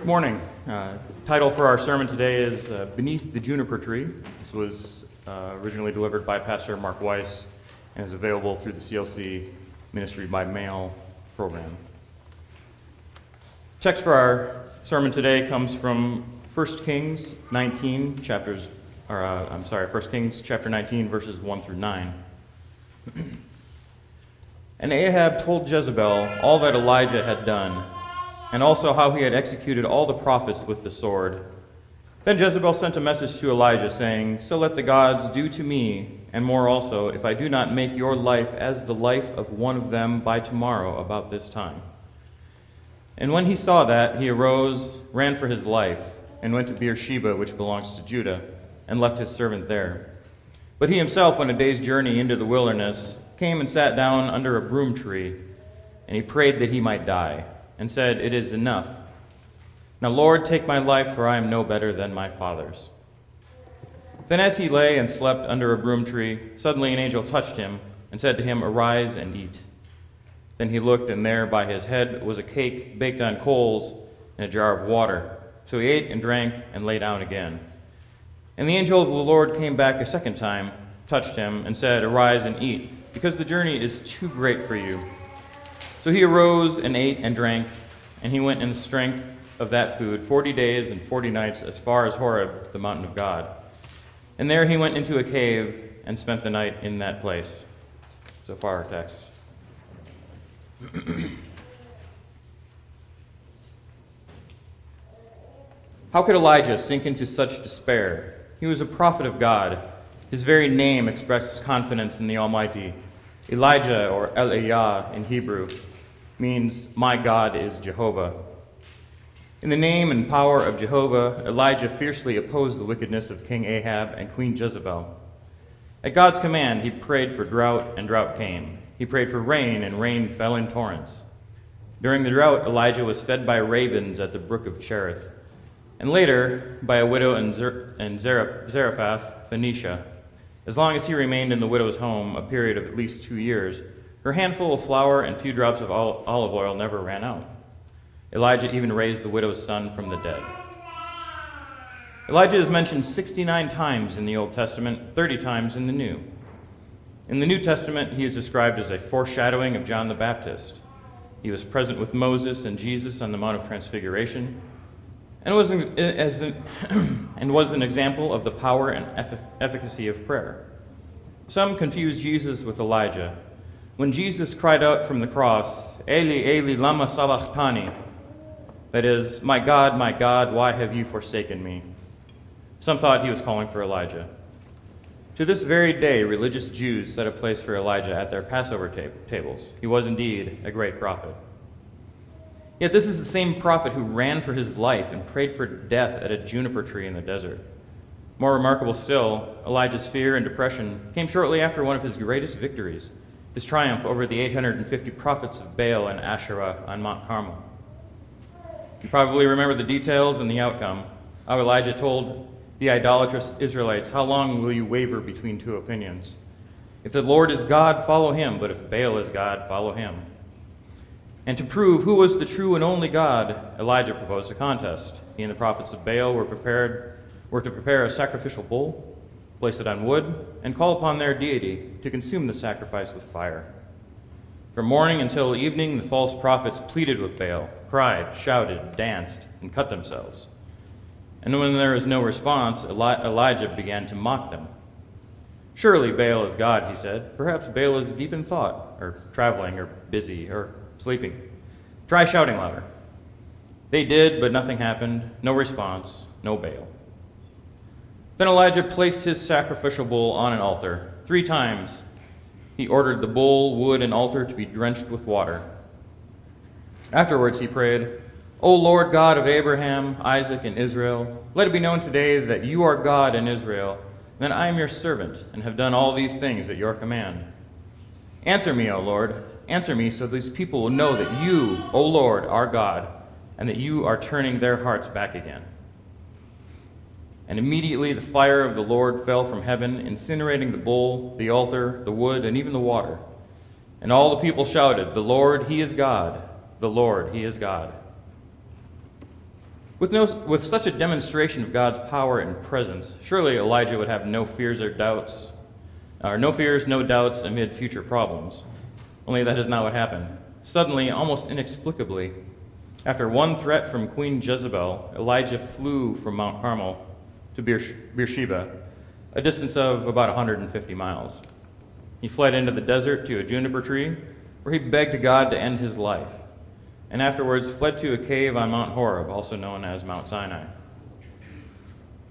Good morning. Uh, title for our sermon today is uh, Beneath the Juniper Tree. This was uh, originally delivered by Pastor Mark Weiss and is available through the CLC Ministry by Mail program. Text for our sermon today comes from 1 Kings 19, chapters, or uh, I'm sorry, 1 Kings chapter 19, verses 1 through 9. and Ahab told Jezebel all that Elijah had done and also how he had executed all the prophets with the sword. Then Jezebel sent a message to Elijah, saying, So let the gods do to me, and more also, if I do not make your life as the life of one of them by tomorrow about this time. And when he saw that, he arose, ran for his life, and went to Beersheba, which belongs to Judah, and left his servant there. But he himself went a day's journey into the wilderness, came and sat down under a broom tree, and he prayed that he might die and said, It is enough. Now, Lord, take my life, for I am no better than my father's. Then, as he lay and slept under a broom tree, suddenly an angel touched him and said to him, Arise and eat. Then he looked, and there by his head was a cake baked on coals and a jar of water. So he ate and drank and lay down again. And the angel of the Lord came back a second time, touched him, and said, Arise and eat, because the journey is too great for you. So he arose and ate and drank, and he went in the strength of that food forty days and forty nights as far as Horeb, the mountain of God. And there he went into a cave and spent the night in that place. So far, our text. How could Elijah sink into such despair? He was a prophet of God. His very name expresses confidence in the Almighty. Elijah, or El Eliyah in Hebrew, means, My God is Jehovah. In the name and power of Jehovah, Elijah fiercely opposed the wickedness of King Ahab and Queen Jezebel. At God's command, he prayed for drought, and drought came. He prayed for rain, and rain fell in torrents. During the drought, Elijah was fed by ravens at the brook of Cherith, and later by a widow in, Zarephath, Phoenicia. As long as he remained in the widow's home, a period of at least two years, her handful of flour and few drops of olive oil never ran out. Elijah even raised the widow's son from the dead. Elijah is mentioned 69 times in the Old Testament, 30 times in the New. In the New Testament, he is described as a foreshadowing of John the Baptist. He was present with Moses and Jesus on the Mount of Transfiguration and was an, as an, and was an example of the power and efficacy of prayer. Some confuse Jesus with Elijah, when Jesus cried out from the cross, Eli, Eli, lama sabachthani, that is, My God, my God, why have you forsaken me? Some thought he was calling for Elijah. To this very day, religious Jews set a place for Elijah at their Passover tables. He was indeed a great prophet. Yet this is the same prophet who ran for his life and prayed for death at a juniper tree in the desert. More remarkable still, Elijah's fear and depression came shortly after one of his greatest victories his triumph over the 850 prophets of Baal and Asherah on Mount Carmel. You probably remember the details and the outcome. How Elijah told the idolatrous Israelites, How long will you waver between two opinions? If the Lord is God, follow him, but if Baal is God, follow him. And to prove who was the true and only God, Elijah proposed a contest. He and the prophets of Baal were prepared were to prepare a sacrificial bull place it on wood, and call upon their deity to consume the sacrifice with fire. From morning until evening, the false prophets pleaded with Baal, cried, shouted, danced, and cut themselves. And when there was no response, Eli- Elijah began to mock them. Surely Baal is God, he said. Perhaps Baal is deep in thought, or traveling, or busy, or sleeping. Try shouting louder. They did, but nothing happened. No response, no Baal. Then Elijah placed his sacrificial bull on an altar. Three times he ordered the bull, wood, and altar to be drenched with water. Afterwards he prayed, O Lord God of Abraham, Isaac, and Israel, let it be known today that you are God in Israel, and that I am your servant, and have done all these things at your command. Answer me, O Lord, answer me, so these people will know that you, O Lord, are God, and that you are turning their hearts back again. And immediately the fire of the Lord fell from heaven, incinerating the bull, the altar, the wood, and even the water. And all the people shouted, The Lord, He is God! The Lord, He is God! With, no, with such a demonstration of God's power and presence, surely Elijah would have no fears or doubts, or no fears, no doubts amid future problems. Only that is not what happened. Suddenly, almost inexplicably, after one threat from Queen Jezebel, Elijah flew from Mount Carmel to Beersheba, a distance of about 150 miles. He fled into the desert to a juniper tree, where he begged God to end his life, and afterwards fled to a cave on Mount Horeb, also known as Mount Sinai.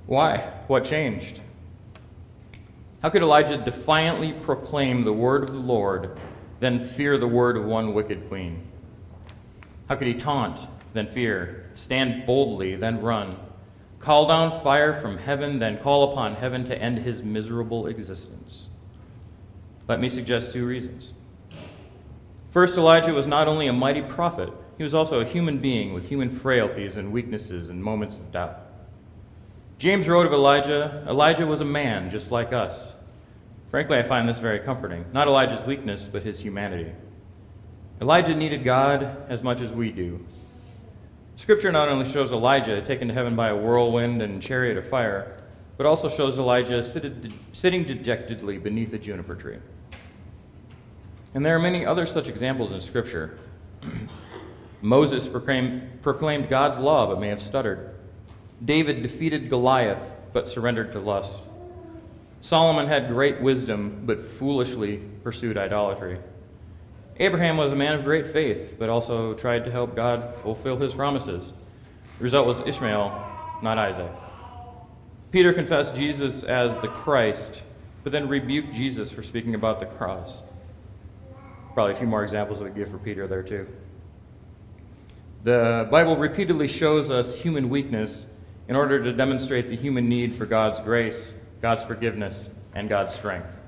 Why? What changed? How could Elijah defiantly proclaim the word of the Lord, then fear the word of one wicked queen? How could he taunt, then fear, stand boldly, then run, call down fire from heaven, then call upon heaven to end his miserable existence? Let me suggest two reasons. First, Elijah was not only a mighty prophet, he was also a human being with human frailties and weaknesses and moments of doubt. James wrote of Elijah Elijah was a man just like us. Frankly, I find this very comforting. Not Elijah's weakness, but his humanity. Elijah needed God as much as we do. Scripture not only shows Elijah taken to heaven by a whirlwind and chariot of fire, but also shows Elijah sitting dejectedly beneath a juniper tree. And there are many other such examples in Scripture. Moses proclaimed, God's law but may have stuttered. David defeated Goliath but surrendered to lust. Solomon had great wisdom but foolishly pursued idolatry. Abraham was a man of great faith, but also tried to help God fulfill his promises. The result was Ishmael, not Isaac. Peter confessed Jesus as the Christ, but then rebuked Jesus for speaking about the cross. Probably a few more examples we could give for Peter there, too. The Bible repeatedly shows us human weakness in order to demonstrate the human need for God's grace, God's forgiveness, and God's strength.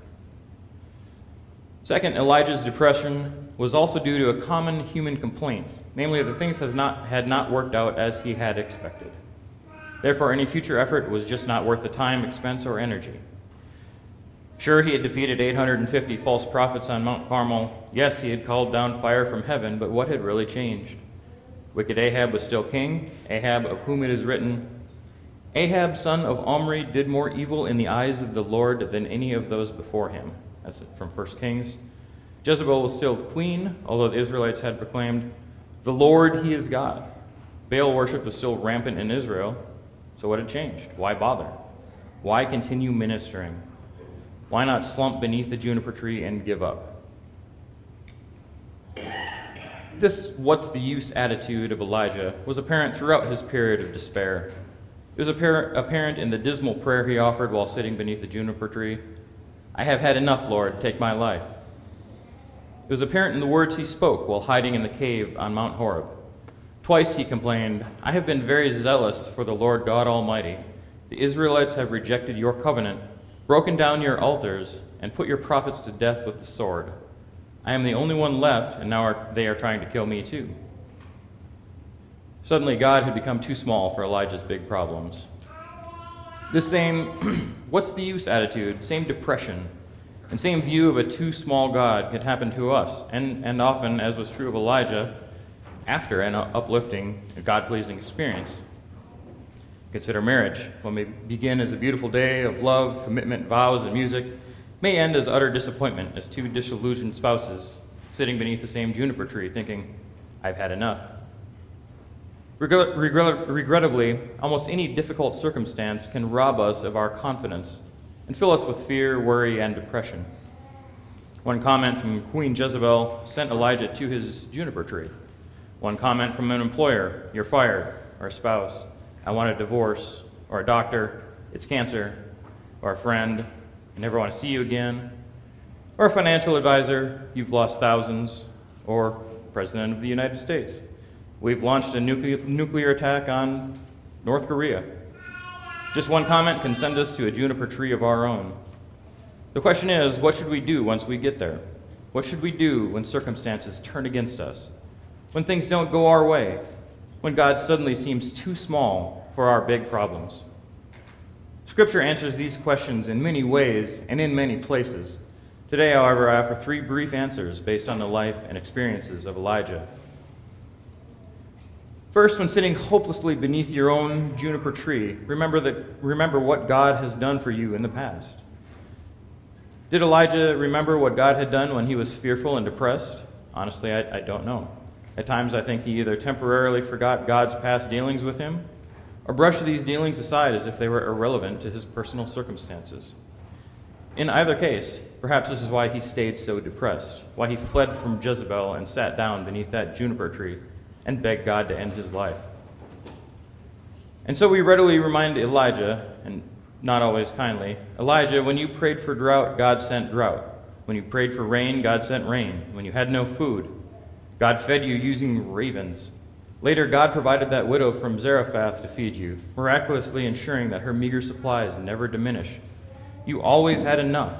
Second, Elijah's depression was also due to a common human complaint, namely that things has not, had not worked out as he had expected. Therefore, any future effort was just not worth the time, expense, or energy. Sure, he had defeated 850 false prophets on Mount Carmel. Yes, he had called down fire from heaven, but what had really changed? Wicked Ahab was still king, Ahab of whom it is written, Ahab, son of Omri, did more evil in the eyes of the Lord than any of those before him. That's from 1 Kings. Jezebel was still queen, although the Israelites had proclaimed, The Lord, He is God. Baal worship was still rampant in Israel. So what had changed? Why bother? Why continue ministering? Why not slump beneath the juniper tree and give up? This what's the use attitude of Elijah was apparent throughout his period of despair. It was apparent in the dismal prayer he offered while sitting beneath the juniper tree I have had enough, Lord, take my life. It was apparent in the words he spoke while hiding in the cave on Mount Horeb. Twice he complained, I have been very zealous for the Lord God Almighty. The Israelites have rejected your covenant, broken down your altars, and put your prophets to death with the sword. I am the only one left, and now are, they are trying to kill me too. Suddenly, God had become too small for Elijah's big problems. This same, what's the use attitude, same depression, and same view of a too small God could happen to us, and, and often, as was true of Elijah, after an uplifting, God pleasing experience. Consider marriage. What may begin as a beautiful day of love, commitment, vows, and music may end as utter disappointment as two disillusioned spouses sitting beneath the same juniper tree thinking, I've had enough. Regrettably, almost any difficult circumstance can rob us of our confidence and fill us with fear, worry, and depression. One comment from Queen Jezebel sent Elijah to his juniper tree. One comment from an employer, you're fired, or a spouse, I want a divorce, or a doctor, it's cancer, or a friend, I never want to see you again. Or a financial advisor, you've lost thousands. Or President of the United States, we've launched a nuclear, nuclear attack on North Korea. Just one comment can send us to a juniper tree of our own. The question is what should we do once we get there? What should we do when circumstances turn against us? When things don't go our way? When God suddenly seems too small for our big problems? Scripture answers these questions in many ways and in many places. Today, however, I offer three brief answers based on the life and experiences of Elijah. First, when sitting hopelessly beneath your own juniper tree, remember, that, remember what God has done for you in the past. Did Elijah remember what God had done when he was fearful and depressed? Honestly, I, I don't know. At times, I think he either temporarily forgot God's past dealings with him or brushed these dealings aside as if they were irrelevant to his personal circumstances. In either case, perhaps this is why he stayed so depressed, why he fled from Jezebel and sat down beneath that juniper tree and begged God to end his life. And so we readily remind Elijah, and not always kindly Elijah, when you prayed for drought, God sent drought. When you prayed for rain, God sent rain. When you had no food, God fed you using ravens. Later, God provided that widow from Zarephath to feed you, miraculously ensuring that her meager supplies never diminish. You always had enough.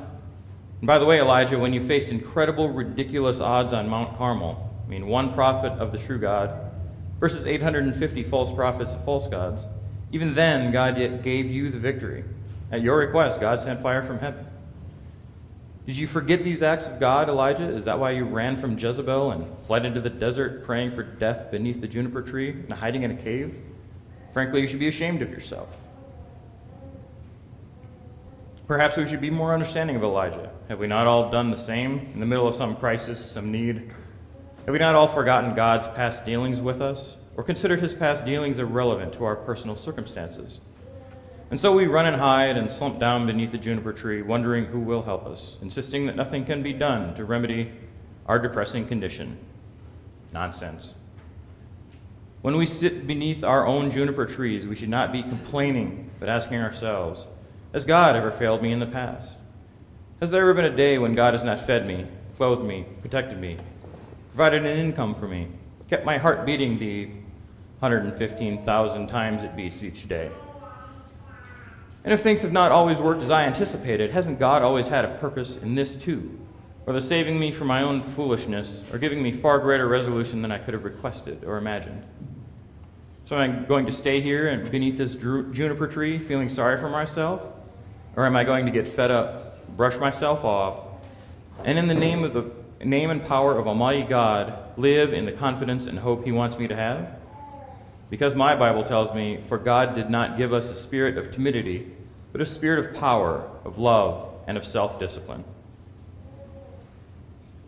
And by the way, Elijah, when you faced incredible, ridiculous odds on Mount Carmel, I mean, one prophet of the true God versus 850 false prophets of false gods, even then, God yet gave you the victory. At your request, God sent fire from heaven. Did you forget these acts of God, Elijah? Is that why you ran from Jezebel and fled into the desert, praying for death beneath the juniper tree and hiding in a cave? Frankly, you should be ashamed of yourself. Perhaps we should be more understanding of Elijah. Have we not all done the same in the middle of some crisis, some need? Have we not all forgotten God's past dealings with us, or considered his past dealings irrelevant to our personal circumstances? And so we run and hide and slump down beneath the juniper tree, wondering who will help us, insisting that nothing can be done to remedy our depressing condition. Nonsense. When we sit beneath our own juniper trees, we should not be complaining, but asking ourselves, Has God ever failed me in the past? Has there ever been a day when God has not fed me, clothed me, protected me, provided an income for me, kept my heart beating the 115,000 times it beats each day. And if things have not always worked as I anticipated, hasn't God always had a purpose in this too? Whether saving me from my own foolishness or giving me far greater resolution than I could have requested or imagined. So am I going to stay here and beneath this juniper tree feeling sorry for myself? Or am I going to get fed up, brush myself off, and in the name of the name and power of Almighty God, live in the confidence and hope He wants me to have? Because my Bible tells me, For God did not give us a spirit of timidity, but a spirit of power, of love, and of self discipline.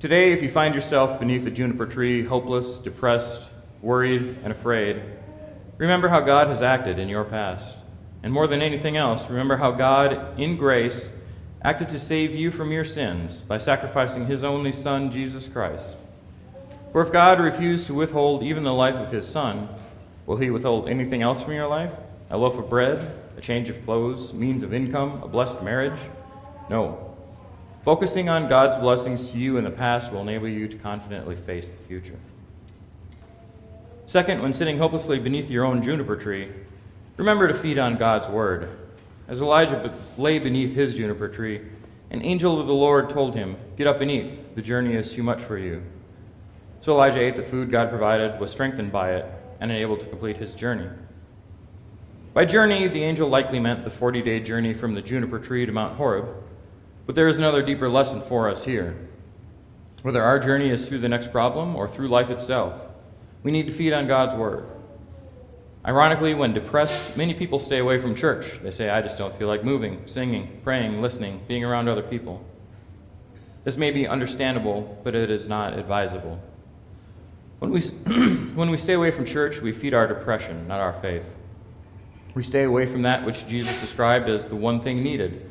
Today, if you find yourself beneath the juniper tree, hopeless, depressed, worried, and afraid, remember how God has acted in your past. And more than anything else, remember how God, in grace, acted to save you from your sins by sacrificing his only Son, Jesus Christ. For if God refused to withhold even the life of his Son, will he withhold anything else from your life? A loaf of bread, a change of clothes, means of income, a blessed marriage? No. Focusing on God's blessings to you in the past will enable you to confidently face the future. Second, when sitting hopelessly beneath your own juniper tree, remember to feed on God's word. As Elijah lay beneath his juniper tree, an angel of the Lord told him, Get up and eat. The journey is too much for you. So Elijah ate the food God provided, was strengthened by it, and enabled to complete his journey. By journey, the angel likely meant the 40 day journey from the juniper tree to Mount Horeb, but there is another deeper lesson for us here. Whether our journey is through the next problem or through life itself, we need to feed on God's word. Ironically, when depressed, many people stay away from church. They say, I just don't feel like moving, singing, praying, listening, being around other people. This may be understandable, but it is not advisable. When we, when we stay away from church, we feed our depression, not our faith. We stay away from that which Jesus described as the one thing needed,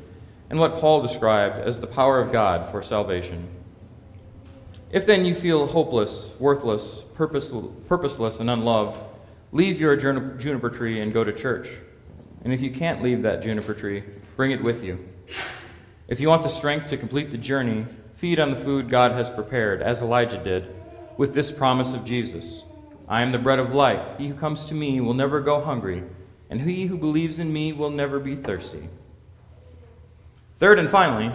and what Paul described as the power of God for salvation. If then you feel hopeless, worthless, purposeless, and unloved, Leave your juniper tree and go to church. And if you can't leave that juniper tree, bring it with you. If you want the strength to complete the journey, feed on the food God has prepared, as Elijah did, with this promise of Jesus I am the bread of life. He who comes to me will never go hungry, and he who believes in me will never be thirsty. Third and finally,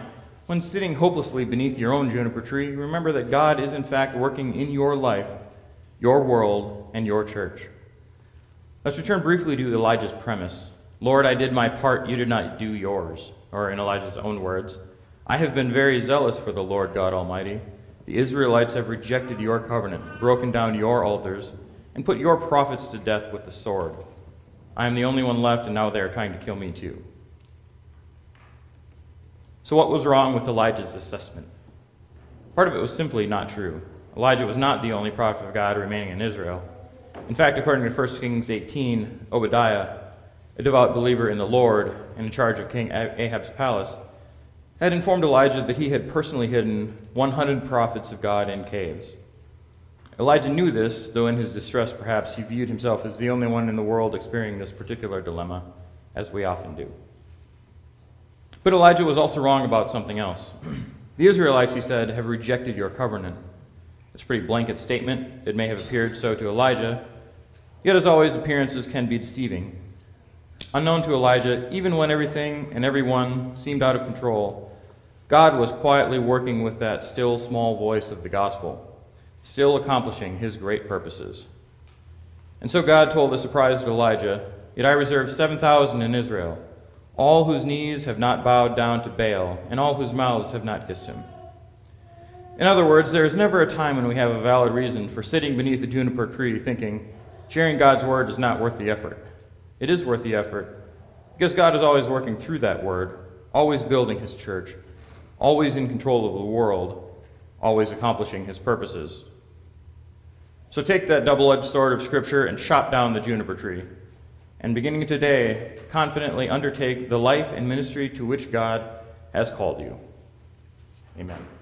when sitting hopelessly beneath your own juniper tree, remember that God is in fact working in your life, your world, and your church. Let's return briefly to Elijah's premise Lord, I did my part, you did not do yours. Or in Elijah's own words, I have been very zealous for the Lord God Almighty. The Israelites have rejected your covenant, broken down your altars, and put your prophets to death with the sword. I am the only one left, and now they are trying to kill me too. So, what was wrong with Elijah's assessment? Part of it was simply not true. Elijah was not the only prophet of God remaining in Israel. In fact, according to 1 Kings 18, Obadiah, a devout believer in the Lord and in charge of King Ahab's palace, had informed Elijah that he had personally hidden 100 prophets of God in caves. Elijah knew this, though in his distress perhaps he viewed himself as the only one in the world experiencing this particular dilemma, as we often do. But Elijah was also wrong about something else. the Israelites, he said, have rejected your covenant. It's a pretty blanket statement. It may have appeared so to Elijah, yet, as always, appearances can be deceiving. Unknown to Elijah, even when everything and everyone seemed out of control, God was quietly working with that still small voice of the gospel still accomplishing his great purposes. And so God told the surprised Elijah, Yet I reserve 7,000 in Israel, all whose knees have not bowed down to Baal, and all whose mouths have not kissed him. In other words, there is never a time when we have a valid reason for sitting beneath a juniper tree thinking, sharing God's word is not worth the effort. It is worth the effort because God is always working through that word, always building his church, always in control of the world, always accomplishing his purposes. So take that double edged sword of Scripture and chop down the juniper tree. And beginning today, confidently undertake the life and ministry to which God has called you. Amen.